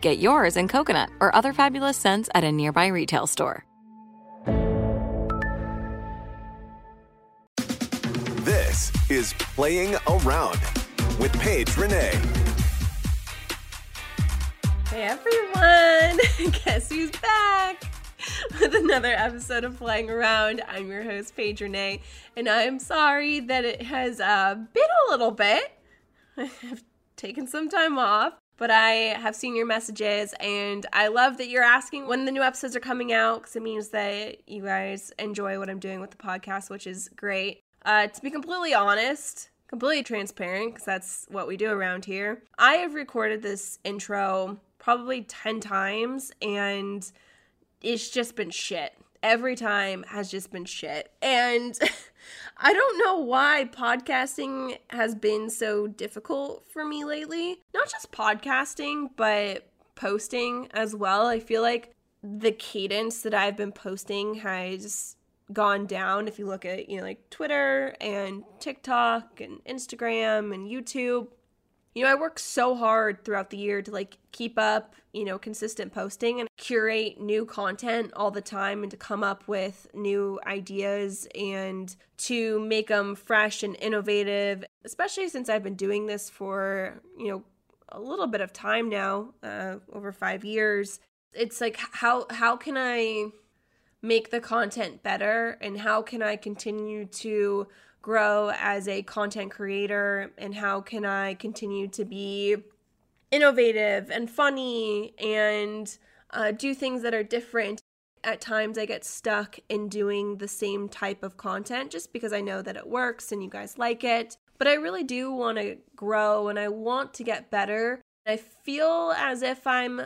Get yours in coconut or other fabulous scents at a nearby retail store. This is Playing Around with Paige Renee. Hey everyone! Guess who's back with another episode of Playing Around? I'm your host, Paige Renee, and I'm sorry that it has uh, been a little bit. I've taken some time off, but I have seen your messages, and I love that you're asking when the new episodes are coming out because it means that you guys enjoy what I'm doing with the podcast, which is great. Uh, to be completely honest, completely transparent, because that's what we do around here, I have recorded this intro probably 10 times and it's just been shit. Every time has just been shit. And I don't know why podcasting has been so difficult for me lately. Not just podcasting, but posting as well. I feel like the cadence that I've been posting has gone down if you look at you know like Twitter and TikTok and Instagram and YouTube. You know, I work so hard throughout the year to like keep up, you know, consistent posting and curate new content all the time and to come up with new ideas and to make them fresh and innovative, especially since I've been doing this for, you know, a little bit of time now, uh, over 5 years. It's like how how can I make the content better and how can I continue to grow as a content creator and how can I continue to be innovative and funny and uh, do things that are different. At times, I get stuck in doing the same type of content just because I know that it works and you guys like it. But I really do want to grow and I want to get better. I feel as if I'm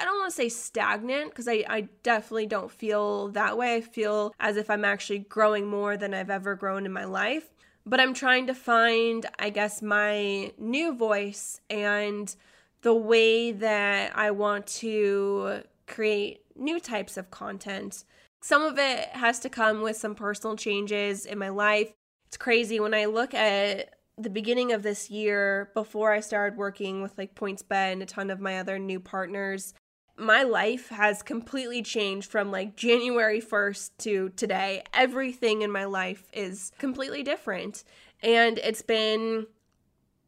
I don't want to say stagnant because I, I definitely don't feel that way. I feel as if I'm actually growing more than I've ever grown in my life. But I'm trying to find, I guess, my new voice and the way that I want to create new types of content. Some of it has to come with some personal changes in my life. It's crazy when I look at the beginning of this year before I started working with like PointsBet and a ton of my other new partners my life has completely changed from like January 1st to today. Everything in my life is completely different. And it's been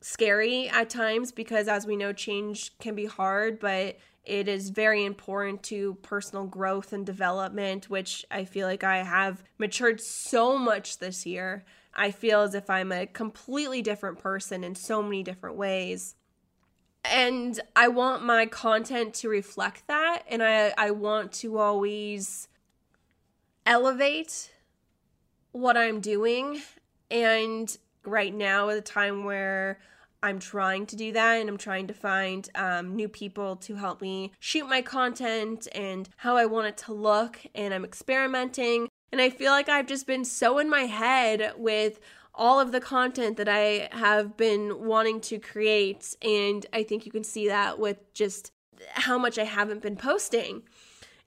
scary at times because, as we know, change can be hard, but it is very important to personal growth and development, which I feel like I have matured so much this year. I feel as if I'm a completely different person in so many different ways and I want my content to reflect that and I I want to always elevate what I'm doing. And right now at a time where I'm trying to do that and I'm trying to find um, new people to help me shoot my content and how I want it to look and I'm experimenting. And I feel like I've just been so in my head with all of the content that I have been wanting to create. And I think you can see that with just how much I haven't been posting.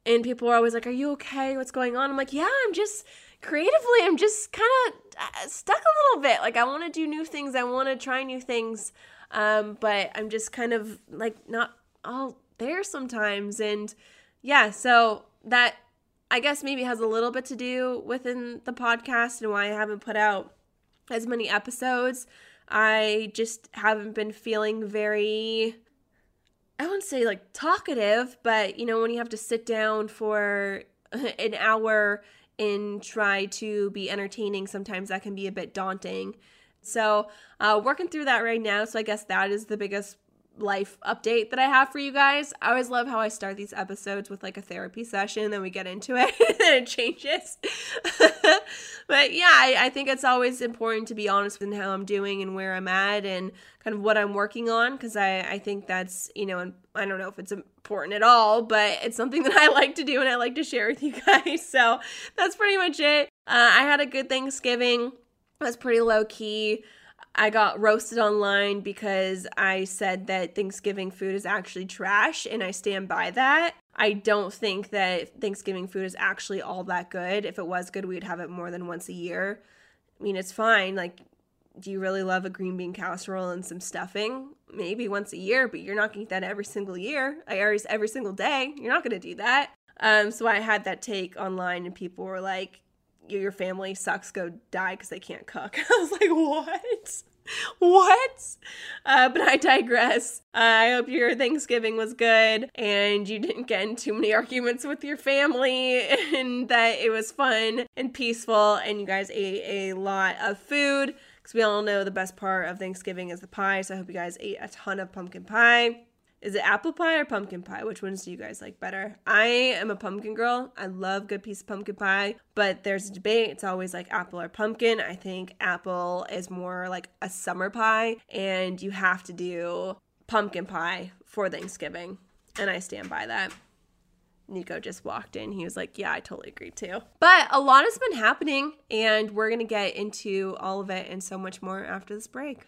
And people are always like, Are you okay? What's going on? I'm like, Yeah, I'm just creatively, I'm just kind of uh, stuck a little bit. Like, I want to do new things, I want to try new things. Um, but I'm just kind of like not all there sometimes. And yeah, so that I guess maybe has a little bit to do within the podcast and why I haven't put out as many episodes. I just haven't been feeling very I wouldn't say like talkative, but you know, when you have to sit down for an hour and try to be entertaining, sometimes that can be a bit daunting. So, uh, working through that right now. So, I guess that is the biggest life update that I have for you guys. I always love how I start these episodes with like a therapy session, then we get into it and it changes. but yeah, I, I, think it's always important to be honest with how I'm doing and where I'm at and kind of what I'm working on because I, I think that's, you know, I don't know if it's important at all, but it's something that I like to do and I like to share with you guys. So that's pretty much it. Uh, I had a good Thanksgiving. It was pretty low key. I got roasted online because I said that Thanksgiving food is actually trash, and I stand by that. I don't think that Thanksgiving food is actually all that good. If it was good, we'd have it more than once a year. I mean, it's fine. Like, do you really love a green bean casserole and some stuffing? Maybe once a year, but you're not gonna eat that every single year, I every, every single day. You're not gonna do that. Um, so I had that take online, and people were like, your family sucks, go die because they can't cook. I was like, what? what? Uh, but I digress. Uh, I hope your Thanksgiving was good and you didn't get in too many arguments with your family and that it was fun and peaceful and you guys ate a lot of food because we all know the best part of Thanksgiving is the pie. So I hope you guys ate a ton of pumpkin pie. Is it apple pie or pumpkin pie? Which ones do you guys like better? I am a pumpkin girl. I love good piece of pumpkin pie, but there's a debate. It's always like apple or pumpkin. I think apple is more like a summer pie, and you have to do pumpkin pie for Thanksgiving. And I stand by that. Nico just walked in. He was like, Yeah, I totally agree too. But a lot has been happening, and we're going to get into all of it and so much more after this break.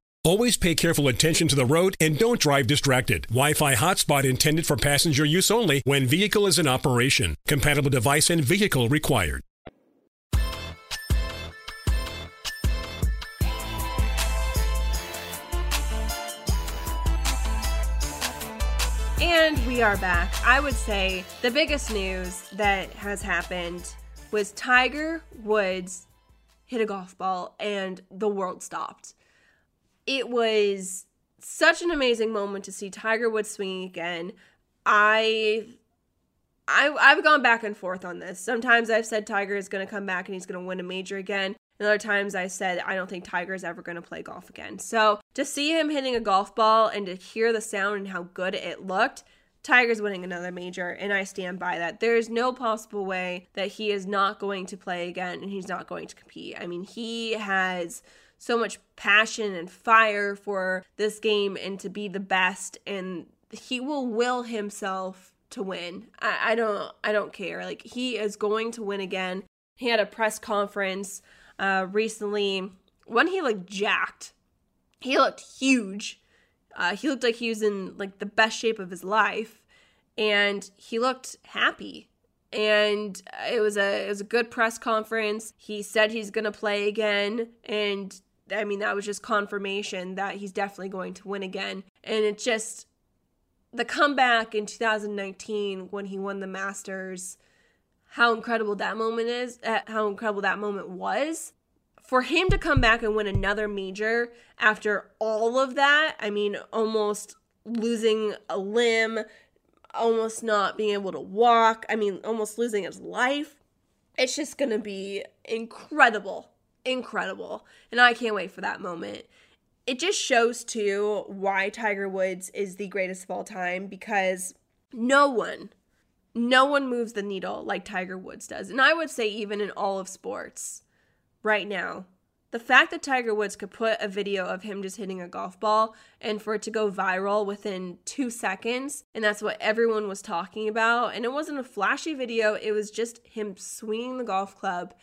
Always pay careful attention to the road and don't drive distracted. Wi-Fi hotspot intended for passenger use only when vehicle is in operation. Compatible device and vehicle required. And we are back. I would say the biggest news that has happened was Tiger Woods hit a golf ball and the world stopped it was such an amazing moment to see Tiger Woods swinging again. I I I've gone back and forth on this. Sometimes I've said Tiger is going to come back and he's going to win a major again. And other times I said I don't think Tiger is ever going to play golf again. So to see him hitting a golf ball and to hear the sound and how good it looked, Tiger's winning another major, and I stand by that. There is no possible way that he is not going to play again and he's not going to compete. I mean, he has so much passion and fire for this game and to be the best, and he will will himself to win. I, I don't I don't care. Like he is going to win again. He had a press conference uh, recently when he looked jacked. He looked huge uh, he looked like he was in like the best shape of his life, and he looked happy. And it was a it was a good press conference. He said he's gonna play again, and I mean that was just confirmation that he's definitely going to win again. And it's just the comeback in 2019 when he won the Masters, how incredible that moment is, uh, how incredible that moment was for him to come back and win another major after all of that, I mean, almost losing a limb, almost not being able to walk, I mean, almost losing his life, it's just going to be incredible. Incredible. And I can't wait for that moment. It just shows, too, why Tiger Woods is the greatest of all time because no one, no one moves the needle like Tiger Woods does. And I would say, even in all of sports right now. The fact that Tiger Woods could put a video of him just hitting a golf ball and for it to go viral within two seconds, and that's what everyone was talking about. And it wasn't a flashy video, it was just him swinging the golf club.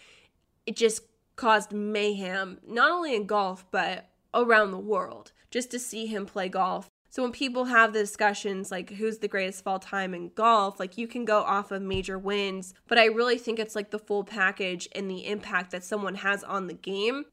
It just caused mayhem, not only in golf, but around the world, just to see him play golf so when people have the discussions like who's the greatest of all time in golf, like you can go off of major wins, but I really think it's like the full package and the impact that someone has on the game.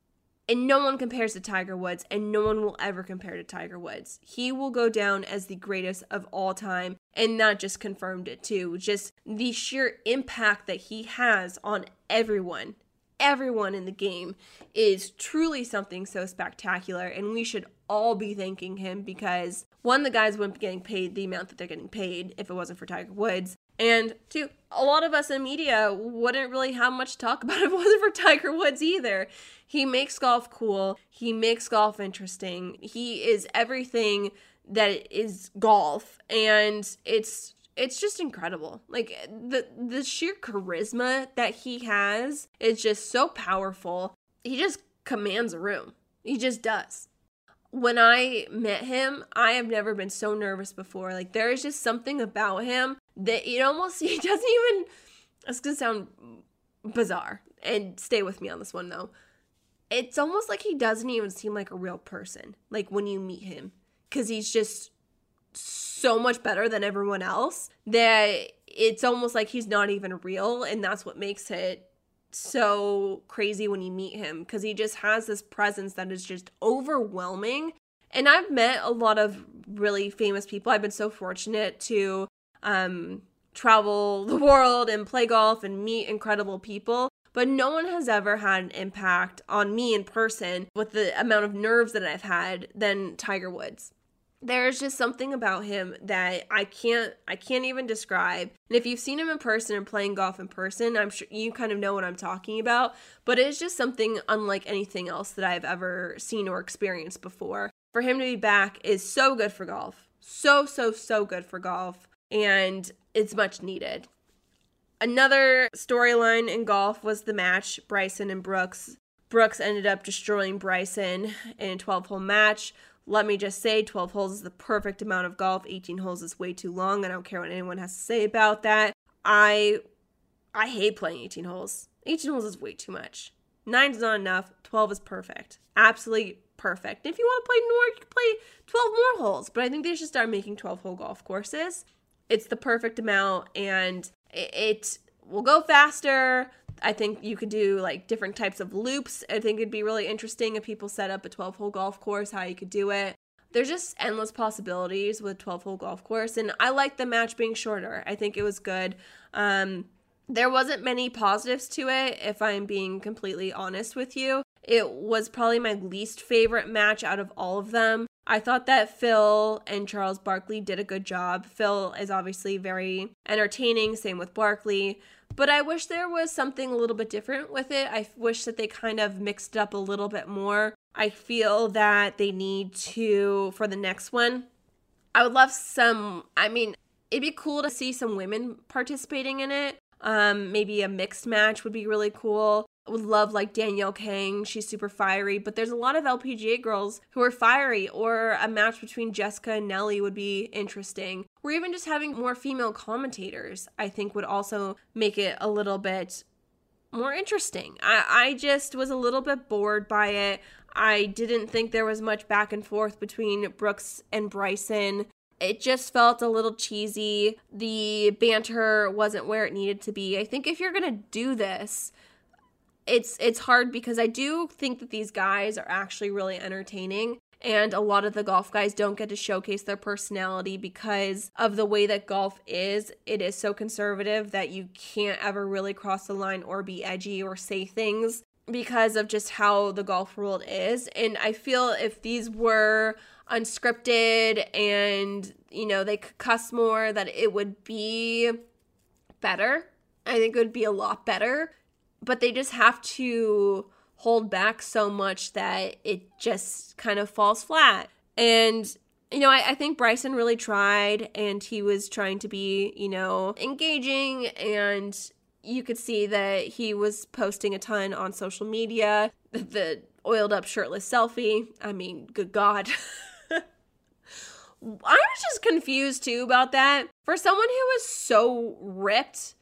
And no one compares to Tiger Woods, and no one will ever compare to Tiger Woods. He will go down as the greatest of all time, and that just confirmed it too. Just the sheer impact that he has on everyone everyone in the game is truly something so spectacular and we should all be thanking him because one, the guys wouldn't be getting paid the amount that they're getting paid if it wasn't for Tiger Woods. And two, a lot of us in media wouldn't really have much to talk about if it wasn't for Tiger Woods either. He makes golf cool, he makes golf interesting, he is everything that is golf, and it's it's just incredible. Like the the sheer charisma that he has is just so powerful. He just commands a room. He just does when I met him, I have never been so nervous before. Like there is just something about him that it almost he doesn't even it's gonna sound bizarre. And stay with me on this one though. It's almost like he doesn't even seem like a real person, like when you meet him. Cause he's just so much better than everyone else that it's almost like he's not even real, and that's what makes it so crazy when you meet him because he just has this presence that is just overwhelming. And I've met a lot of really famous people. I've been so fortunate to um, travel the world and play golf and meet incredible people. But no one has ever had an impact on me in person with the amount of nerves that I've had than Tiger Woods there's just something about him that I can't I can't even describe. And if you've seen him in person and playing golf in person, I'm sure you kind of know what I'm talking about, but it's just something unlike anything else that I've ever seen or experienced before. For him to be back is so good for golf. So so so good for golf and it's much needed. Another storyline in golf was the match Bryson and Brooks. Brooks ended up destroying Bryson in a 12 hole match. Let me just say 12 holes is the perfect amount of golf. 18 holes is way too long. I don't care what anyone has to say about that. I I hate playing 18 holes. 18 holes is way too much. 9 is not enough. 12 is perfect. Absolutely perfect. If you want to play more, you can play 12 more holes. But I think they should start making 12 hole golf courses. It's the perfect amount and it will go faster. I think you could do like different types of loops. I think it'd be really interesting if people set up a 12 hole golf course, how you could do it. There's just endless possibilities with 12 hole golf course. And I like the match being shorter. I think it was good. Um, there wasn't many positives to it, if I'm being completely honest with you. it was probably my least favorite match out of all of them. I thought that Phil and Charles Barkley did a good job. Phil is obviously very entertaining, same with Barkley. But I wish there was something a little bit different with it. I wish that they kind of mixed it up a little bit more. I feel that they need to, for the next one, I would love some, I mean, it'd be cool to see some women participating in it. Um, maybe a mixed match would be really cool. Would love like Danielle Kang. She's super fiery, but there's a lot of LPGA girls who are fiery, or a match between Jessica and Nelly would be interesting. Or even just having more female commentators, I think would also make it a little bit more interesting. I, I just was a little bit bored by it. I didn't think there was much back and forth between Brooks and Bryson. It just felt a little cheesy. The banter wasn't where it needed to be. I think if you're going to do this, it's it's hard because I do think that these guys are actually really entertaining and a lot of the golf guys don't get to showcase their personality because of the way that golf is. It is so conservative that you can't ever really cross the line or be edgy or say things because of just how the golf world is. And I feel if these were unscripted and, you know, they could cuss more, that it would be better. I think it would be a lot better but they just have to hold back so much that it just kind of falls flat. And you know, I, I, think Bryson really tried and he was trying to be, you know, engaging and you could see that he was posting a ton on social media. The, the oiled up shirtless selfie. I mean, good God. I was just confused too about that. For someone who was so ripped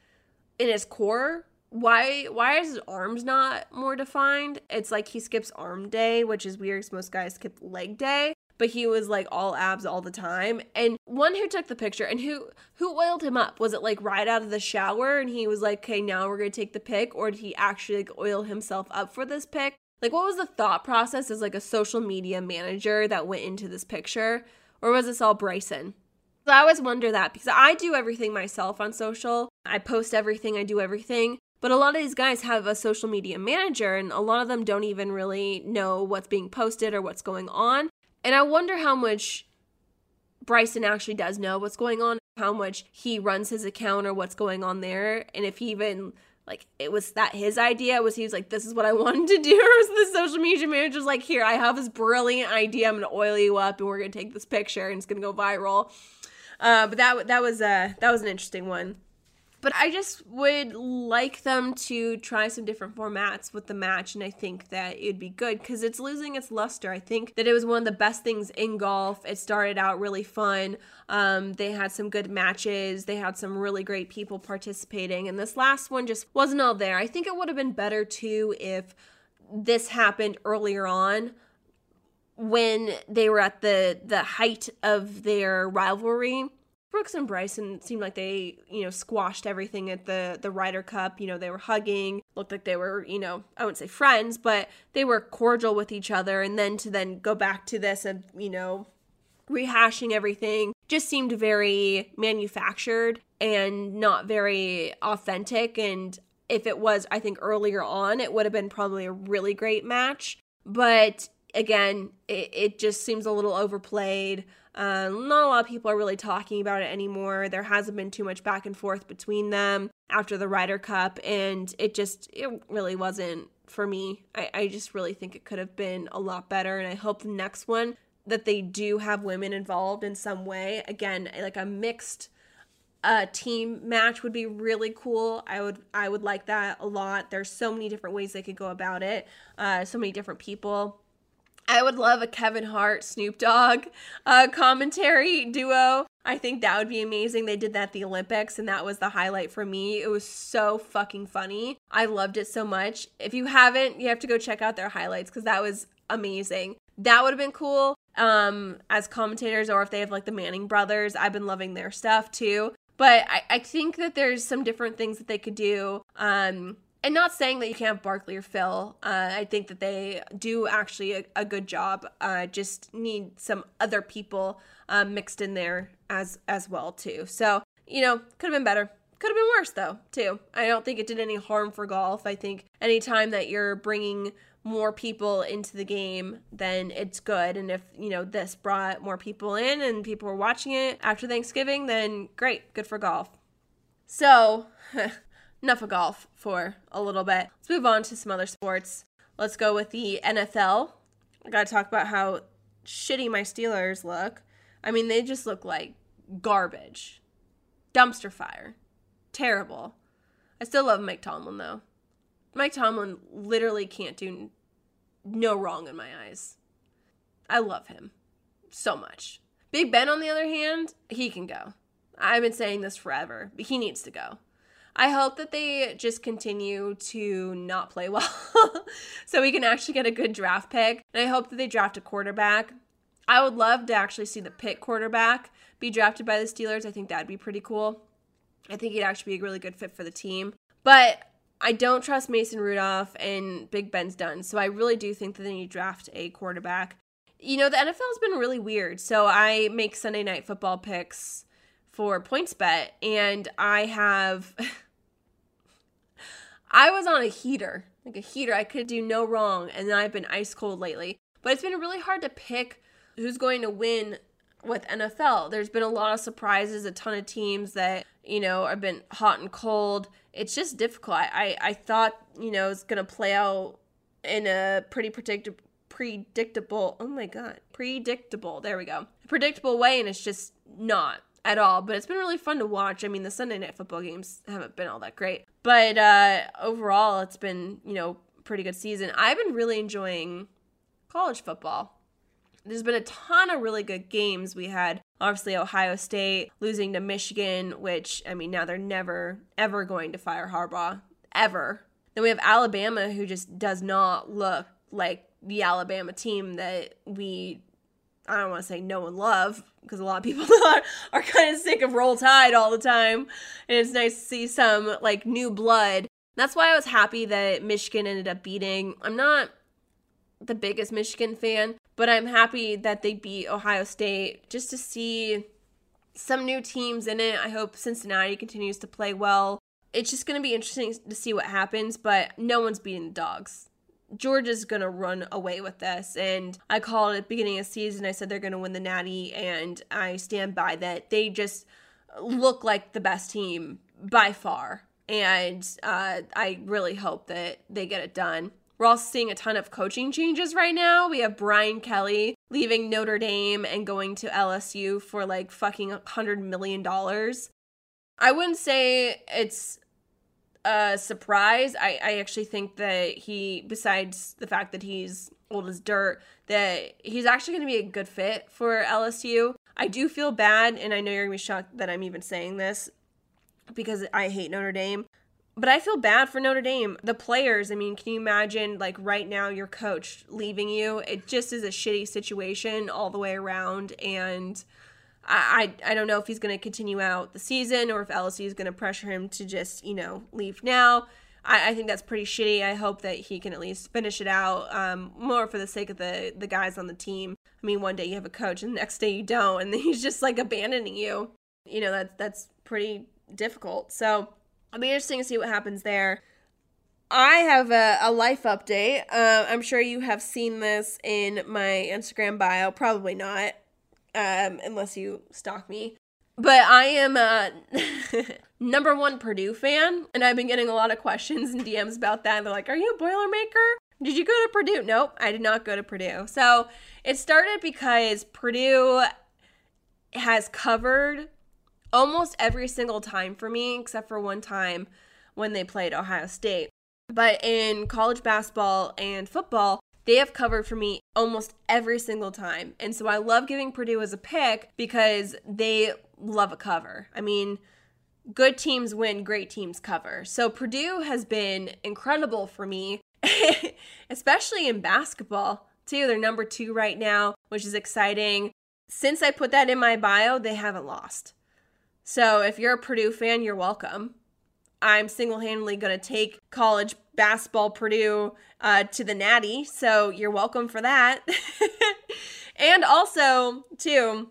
in his core, why why is his arms not more defined? It's like he skips arm day, which is weird because most guys skip leg day. But he was like all abs all the time. And one who took the picture and who who oiled him up? Was it like right out of the shower and he was like, okay, now we're gonna take the pic, or did he actually like oil himself up for this pic? Like what was the thought process as like a social media manager that went into this picture? Or was this all Bryson? So I always wonder that because I do everything myself on social. I post everything, I do everything. But a lot of these guys have a social media manager, and a lot of them don't even really know what's being posted or what's going on. And I wonder how much Bryson actually does know what's going on, how much he runs his account or what's going on there, and if he even like it was that his idea? Was he was like this is what i wanted to do? Was the social media manager's like here i have this brilliant idea. I'm gonna oil you up and we're gonna take this picture and it's gonna go viral. Uh, but that that was uh that was an interesting one but I just would like them to try some different formats with the match, and I think that it'd be good because it's losing its luster. I think that it was one of the best things in golf. It started out really fun. Um, they had some good matches, they had some really great people participating, and this last one just wasn't all there. I think it would have been better too if this happened earlier on when they were at the the height of their rivalry Brooks and Bryson seemed like they, you know, squashed everything at the the Ryder Cup. You know, they were hugging, looked like they were, you know, I wouldn't say friends, but they were cordial with each other. And then to then go back to this and, you know, rehashing everything just seemed very manufactured and not very authentic. And if it was, I think earlier on, it would have been probably a really great match. But again, it, it just seems a little overplayed. Uh, not a lot of people are really talking about it anymore. There hasn't been too much back and forth between them after the Ryder Cup, and it just it really wasn't for me. I, I just really think it could have been a lot better, and I hope the next one that they do have women involved in some way. Again, like a mixed uh, team match would be really cool. I would I would like that a lot. There's so many different ways they could go about it. Uh, so many different people. I would love a Kevin Hart Snoop Dogg uh, commentary duo. I think that would be amazing. They did that at the Olympics, and that was the highlight for me. It was so fucking funny. I loved it so much. If you haven't, you have to go check out their highlights because that was amazing. That would have been cool um, as commentators, or if they have like the Manning brothers. I've been loving their stuff too. But I, I think that there's some different things that they could do. Um, and not saying that you can't have Barkley or Phil. Uh, I think that they do actually a, a good job. Uh, just need some other people uh, mixed in there as as well too. So you know, could have been better. Could have been worse though too. I don't think it did any harm for golf. I think anytime that you're bringing more people into the game, then it's good. And if, you know, this brought more people in and people were watching it after Thanksgiving, then great, good for golf. So, enough of golf for a little bit. Let's move on to some other sports. Let's go with the NFL. I got to talk about how shitty my Steelers look. I mean, they just look like garbage. Dumpster fire. Terrible. I still love Mike Tomlin though. Mike Tomlin literally can't do no wrong in my eyes. I love him so much. Big Ben, on the other hand, he can go. I've been saying this forever, but he needs to go. I hope that they just continue to not play well so we can actually get a good draft pick. And I hope that they draft a quarterback. I would love to actually see the pick quarterback be drafted by the Steelers. I think that'd be pretty cool. I think he'd actually be a really good fit for the team. But I don't trust Mason Rudolph and Big Ben's done. So I really do think that they need to draft a quarterback. You know, the NFL has been really weird. So I make Sunday night football picks for PointsBet, and I have. I was on a heater, like a heater. I could do no wrong, and I've been ice cold lately. But it's been really hard to pick who's going to win with NFL. There's been a lot of surprises, a ton of teams that, you know, have been hot and cold. It's just difficult. I, I thought, you know, it's going to play out in a pretty predictable predictable oh my god predictable there we go predictable way and it's just not at all but it's been really fun to watch i mean the sunday night football games haven't been all that great but uh overall it's been you know pretty good season i've been really enjoying college football there's been a ton of really good games. We had obviously Ohio State losing to Michigan, which I mean now they're never ever going to fire Harbaugh ever. Then we have Alabama who just does not look like the Alabama team that we I don't want to say know and love because a lot of people are, are kind of sick of roll tide all the time. And it's nice to see some like new blood. That's why I was happy that Michigan ended up beating. I'm not the biggest Michigan fan, but I'm happy that they beat Ohio State just to see some new teams in it. I hope Cincinnati continues to play well. It's just going to be interesting to see what happens, but no one's beating the dogs. Georgia's going to run away with this. And I called it beginning of season. I said they're going to win the Natty, and I stand by that. They just look like the best team by far. And uh, I really hope that they get it done. We're also seeing a ton of coaching changes right now. We have Brian Kelly leaving Notre Dame and going to LSU for like fucking $100 million. I wouldn't say it's a surprise. I, I actually think that he, besides the fact that he's old as dirt, that he's actually going to be a good fit for LSU. I do feel bad, and I know you're going to be shocked that I'm even saying this because I hate Notre Dame. But I feel bad for Notre Dame. The players, I mean, can you imagine, like, right now your coach leaving you? It just is a shitty situation all the way around. And I, I, don't know if he's going to continue out the season or if LSU is going to pressure him to just, you know, leave now. I, I think that's pretty shitty. I hope that he can at least finish it out, um, more for the sake of the, the guys on the team. I mean, one day you have a coach and the next day you don't, and he's just like abandoning you. You know, that's, that's pretty difficult. So, It'll be interesting to see what happens there. I have a, a life update. Uh, I'm sure you have seen this in my Instagram bio. Probably not, um, unless you stalk me. But I am a number one Purdue fan, and I've been getting a lot of questions and DMs about that. They're like, Are you a Boilermaker? Did you go to Purdue? Nope, I did not go to Purdue. So it started because Purdue has covered almost every single time for me, except for one time when they played Ohio State. But in college basketball and football, they have covered for me almost every single time. And so I love giving Purdue as a pick because they love a cover. I mean, good teams win, great teams cover. So Purdue has been incredible for me, especially in basketball, too. They're number two right now, which is exciting. Since I put that in my bio, they haven't lost. So if you're a Purdue fan, you're welcome. I'm single handedly going to take college basketball Purdue uh, to the Natty. So you're welcome for that. and also, too,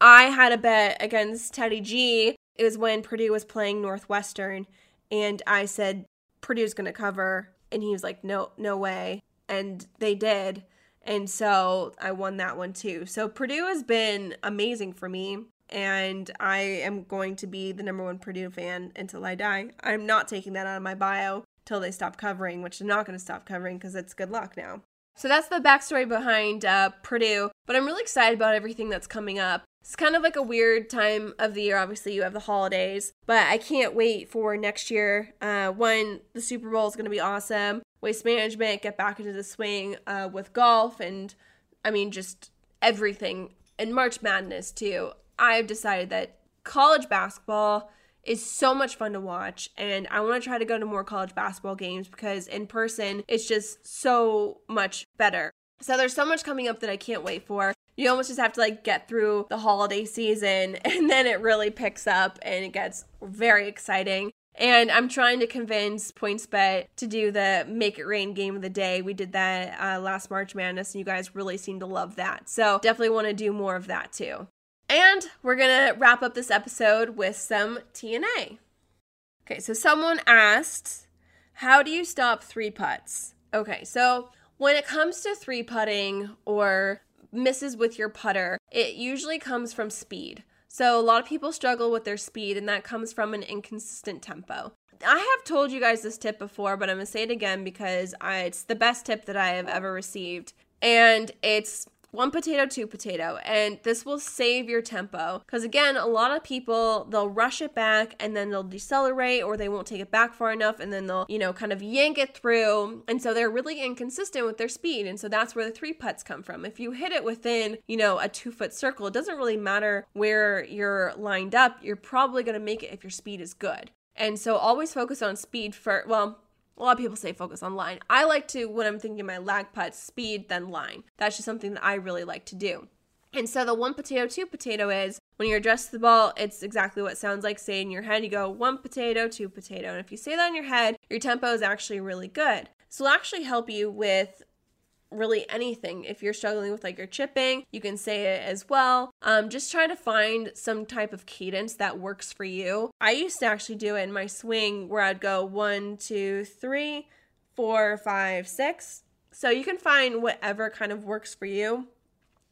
I had a bet against Teddy G. It was when Purdue was playing Northwestern. And I said, Purdue's going to cover. And he was like, no, no way. and they did. And so I won that one too. So Purdue has been amazing for me. And I am going to be the number one Purdue fan until I die. I'm not taking that out of my bio till they stop covering, which they're not going to stop covering because it's good luck now. So that's the backstory behind uh, Purdue. But I'm really excited about everything that's coming up. It's kind of like a weird time of the year. Obviously, you have the holidays, but I can't wait for next year. Uh, one, the Super Bowl is going to be awesome. Waste management, get back into the swing uh, with golf, and I mean, just everything. And March Madness, too. I've decided that college basketball is so much fun to watch and I want to try to go to more college basketball games because in person it's just so much better. So there's so much coming up that I can't wait for. You almost just have to like get through the holiday season and then it really picks up and it gets very exciting. And I'm trying to convince PointsBet to do the Make It Rain game of the day. We did that uh, last March Madness, and you guys really seem to love that. So definitely want to do more of that too. And we're going to wrap up this episode with some TNA. Okay, so someone asked, How do you stop three putts? Okay, so when it comes to three putting or misses with your putter, it usually comes from speed. So a lot of people struggle with their speed, and that comes from an inconsistent tempo. I have told you guys this tip before, but I'm gonna say it again because I, it's the best tip that I have ever received. And it's one potato, two potato, and this will save your tempo. Because again, a lot of people they'll rush it back and then they'll decelerate or they won't take it back far enough and then they'll, you know, kind of yank it through. And so they're really inconsistent with their speed. And so that's where the three putts come from. If you hit it within, you know, a two foot circle, it doesn't really matter where you're lined up. You're probably going to make it if your speed is good. And so always focus on speed for, well, a lot of people say focus on line. I like to, when I'm thinking my lag putt, speed, then line. That's just something that I really like to do. And so the one potato, two potato is when you address the ball, it's exactly what sounds like. Say in your head, you go one potato, two potato. And if you say that in your head, your tempo is actually really good. So it'll actually help you with really anything. If you're struggling with like your chipping, you can say it as well. Um, just try to find some type of cadence that works for you. I used to actually do it in my swing where I'd go one, two, three, four, five, six. So you can find whatever kind of works for you.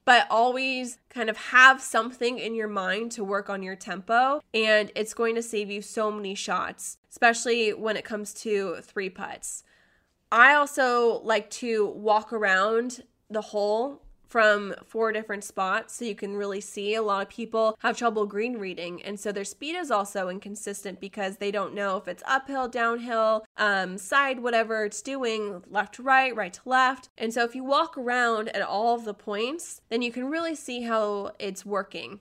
But always kind of have something in your mind to work on your tempo, and it's going to save you so many shots, especially when it comes to three putts. I also like to walk around the hole from four different spots so you can really see. A lot of people have trouble green reading and so their speed is also inconsistent because they don't know if it's uphill downhill um, side whatever it's doing left to right right to left. And so if you walk around at all of the points then you can really see how it's working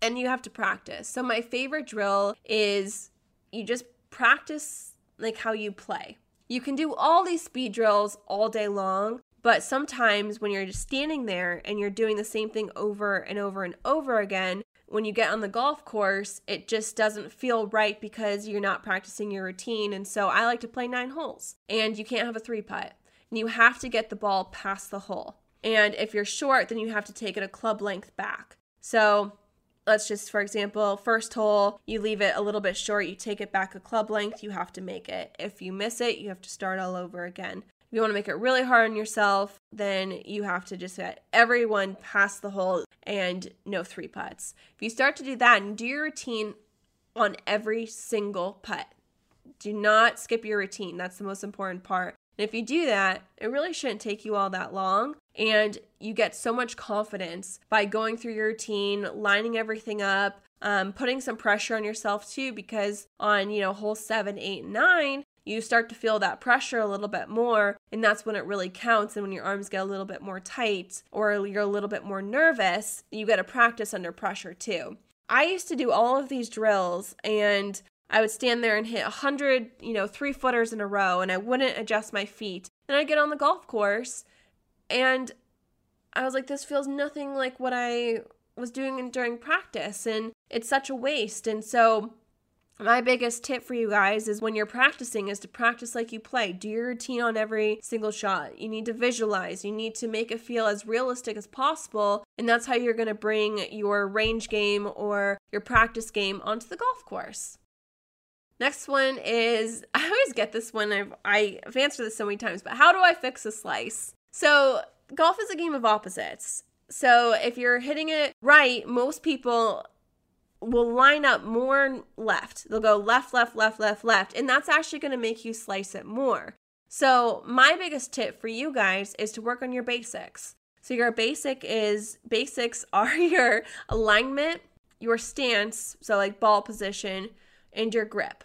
and you have to practice. So my favorite drill is you just practice like how you play you can do all these speed drills all day long, but sometimes when you're just standing there and you're doing the same thing over and over and over again, when you get on the golf course, it just doesn't feel right because you're not practicing your routine. And so I like to play nine holes, and you can't have a three putt. And you have to get the ball past the hole. And if you're short, then you have to take it a club length back. So let's just for example first hole you leave it a little bit short you take it back a club length you have to make it. If you miss it you have to start all over again. If you want to make it really hard on yourself then you have to just get everyone past the hole and no three putts. If you start to do that and do your routine on every single putt do not skip your routine. That's the most important part and if you do that, it really shouldn't take you all that long. And you get so much confidence by going through your routine, lining everything up, um, putting some pressure on yourself too, because on, you know, hole seven, eight, nine, you start to feel that pressure a little bit more. And that's when it really counts. And when your arms get a little bit more tight or you're a little bit more nervous, you get to practice under pressure too. I used to do all of these drills and I would stand there and hit a 100, you know, three footers in a row and I wouldn't adjust my feet. Then I'd get on the golf course and I was like, this feels nothing like what I was doing during practice and it's such a waste. And so my biggest tip for you guys is when you're practicing is to practice like you play. Do your routine on every single shot. You need to visualize. You need to make it feel as realistic as possible. And that's how you're going to bring your range game or your practice game onto the golf course. Next one is I always get this one. I've I've answered this so many times, but how do I fix a slice? So golf is a game of opposites. So if you're hitting it right, most people will line up more left. They'll go left, left, left, left, left, and that's actually going to make you slice it more. So my biggest tip for you guys is to work on your basics. So your basic is basics are your alignment, your stance, so like ball position, and your grip.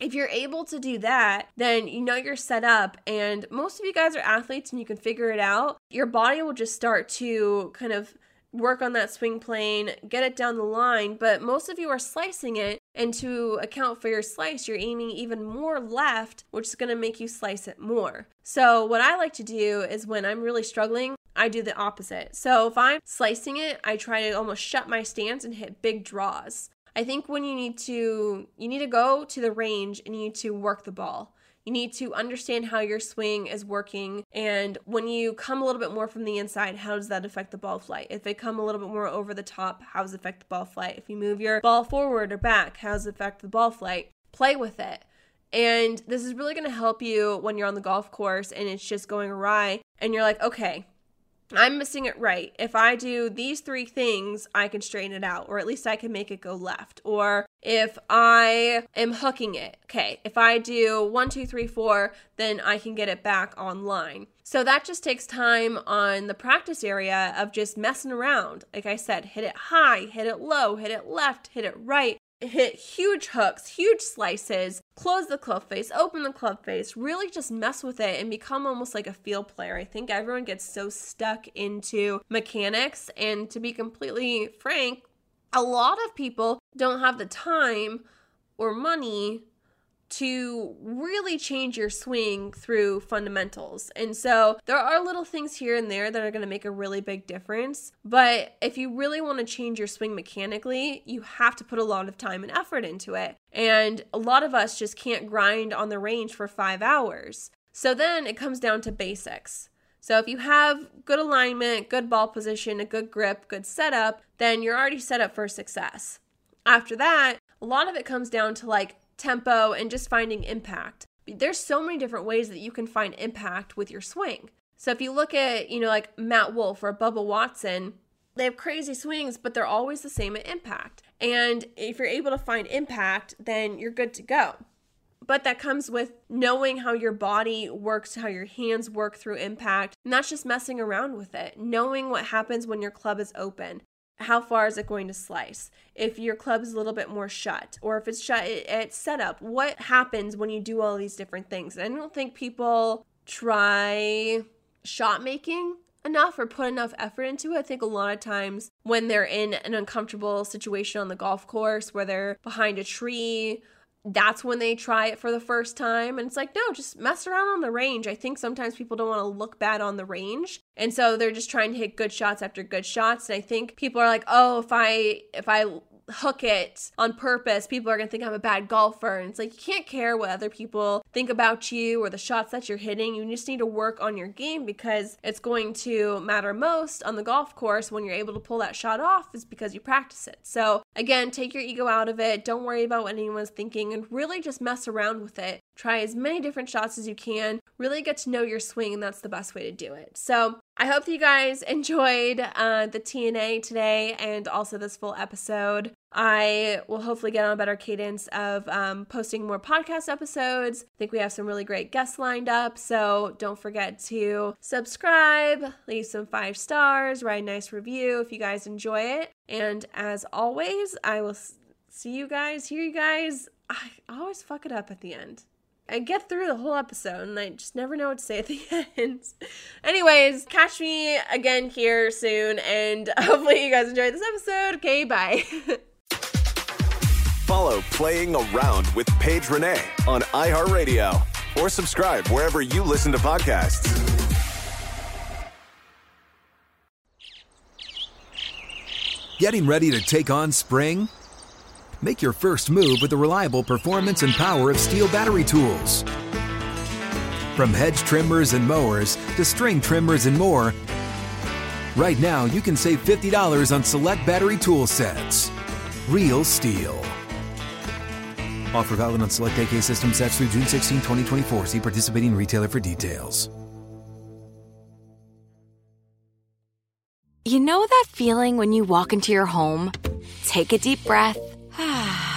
If you're able to do that, then you know you're set up. And most of you guys are athletes and you can figure it out. Your body will just start to kind of work on that swing plane, get it down the line, but most of you are slicing it. And to account for your slice, you're aiming even more left, which is to make you slice it more. So, what I like to do is when I'm really struggling, I do the opposite. So, if I'm slicing it, I try to almost shut my stance and hit big draws. I think when you need to you need to go to the range and you need to work the ball. You need to understand how your swing is working. And when you come a little bit more from the inside, how does that affect the ball flight? If they come a little bit more over the top, how does it affect the ball flight? If you move your ball forward or back, how does it affect the ball flight? Play with it. And this is really going to help you when you're on the golf course and it's just going awry. And you're like, okay, I'm missing it right. If I do these three things, I can straighten it out, or at least I can make it go left. Or if I am hooking it, okay, if I do one, two, three, four, then I can get it back online. So that just takes time on the practice area of just messing around. Like I said, hit it high, hit it low, hit it left, hit it right, hit huge hooks, huge slices, close the club face, open the club face, really just mess with it and become almost like a field player. I think everyone gets so stuck into mechanics. And to be completely frank, a lot of people don't have the time or money to really change your swing through fundamentals. And so there are little things here and there that are going to make a really big difference. But if you really want to change your swing mechanically, you have to put a lot of time and effort into it. And a lot of us just can't grind on the range for five hours. So then it comes down to basics. So if you have good alignment, good ball position, a good grip, good setup, then you're already set up for success. After that, a lot of it comes down to like tempo, and just finding impact. There's so many different ways that you can find impact with your swing. So if you look at, you know, like Matt Wolff or Bubba Watson, they have crazy swings, but they're always the same at impact. And if you're able to find impact, then you're good to go. But that comes with knowing how your body works, how your hands work through impact, and that's just messing around with it. Knowing what happens when your club is open, how far is it going to slice? If your club is a little bit more shut, or if it's shut at setup, what happens when you do all these different things? And I don't think people try shot making enough or put enough effort into it. I think a lot of times when they're in an uncomfortable situation on the golf course where they're behind a tree that's when they try it for the first time. And it's like, no, just mess around on the range. I think sometimes people don't want to look bad on the range. And so they're just trying to hit good shots after good shots. And I think people are like, oh, if I if I hook it on purpose, people are going to think I'm a bad golfer. And it's like, you can't care what other people think about you or the shots that you're hitting. You just need to work on your game because it's going to matter most on the golf course when you're able to pull that shot off, is because you practice it. So, again, take your ego out of it. Don't worry about what anyone's thinking and really just mess around with it. Try as many different shots as you can. Really get to know your swing, and that's the best way to do it. So, I hope that you guys enjoyed uh, the TNA today and also this full episode. I will hopefully get on a better cadence of um, posting more podcast episodes. I think we have some really great guests lined up. So don't forget to subscribe, leave some five stars, write a nice review if you guys enjoy it. And as always, I will see you guys, hear you guys. I always fuck it up at the end. I get through the whole episode and I just never know what to say at the end. Anyways, catch me again here soon and hopefully you guys enjoyed this episode. Okay, bye. Follow Playing Around with Paige Renee on iHeartRadio or subscribe wherever you listen to podcasts. Getting ready to take on spring? Make your first move with the reliable performance and power of STIHL battery tools. From hedge trimmers and mowers to string trimmers and more, right now you can save $50 on select battery tool sets. Real STIHL. Offer valid on select AK system sets through June 16, 2024. See participating retailer for details. You know that feeling when you walk into your home, take a deep breath,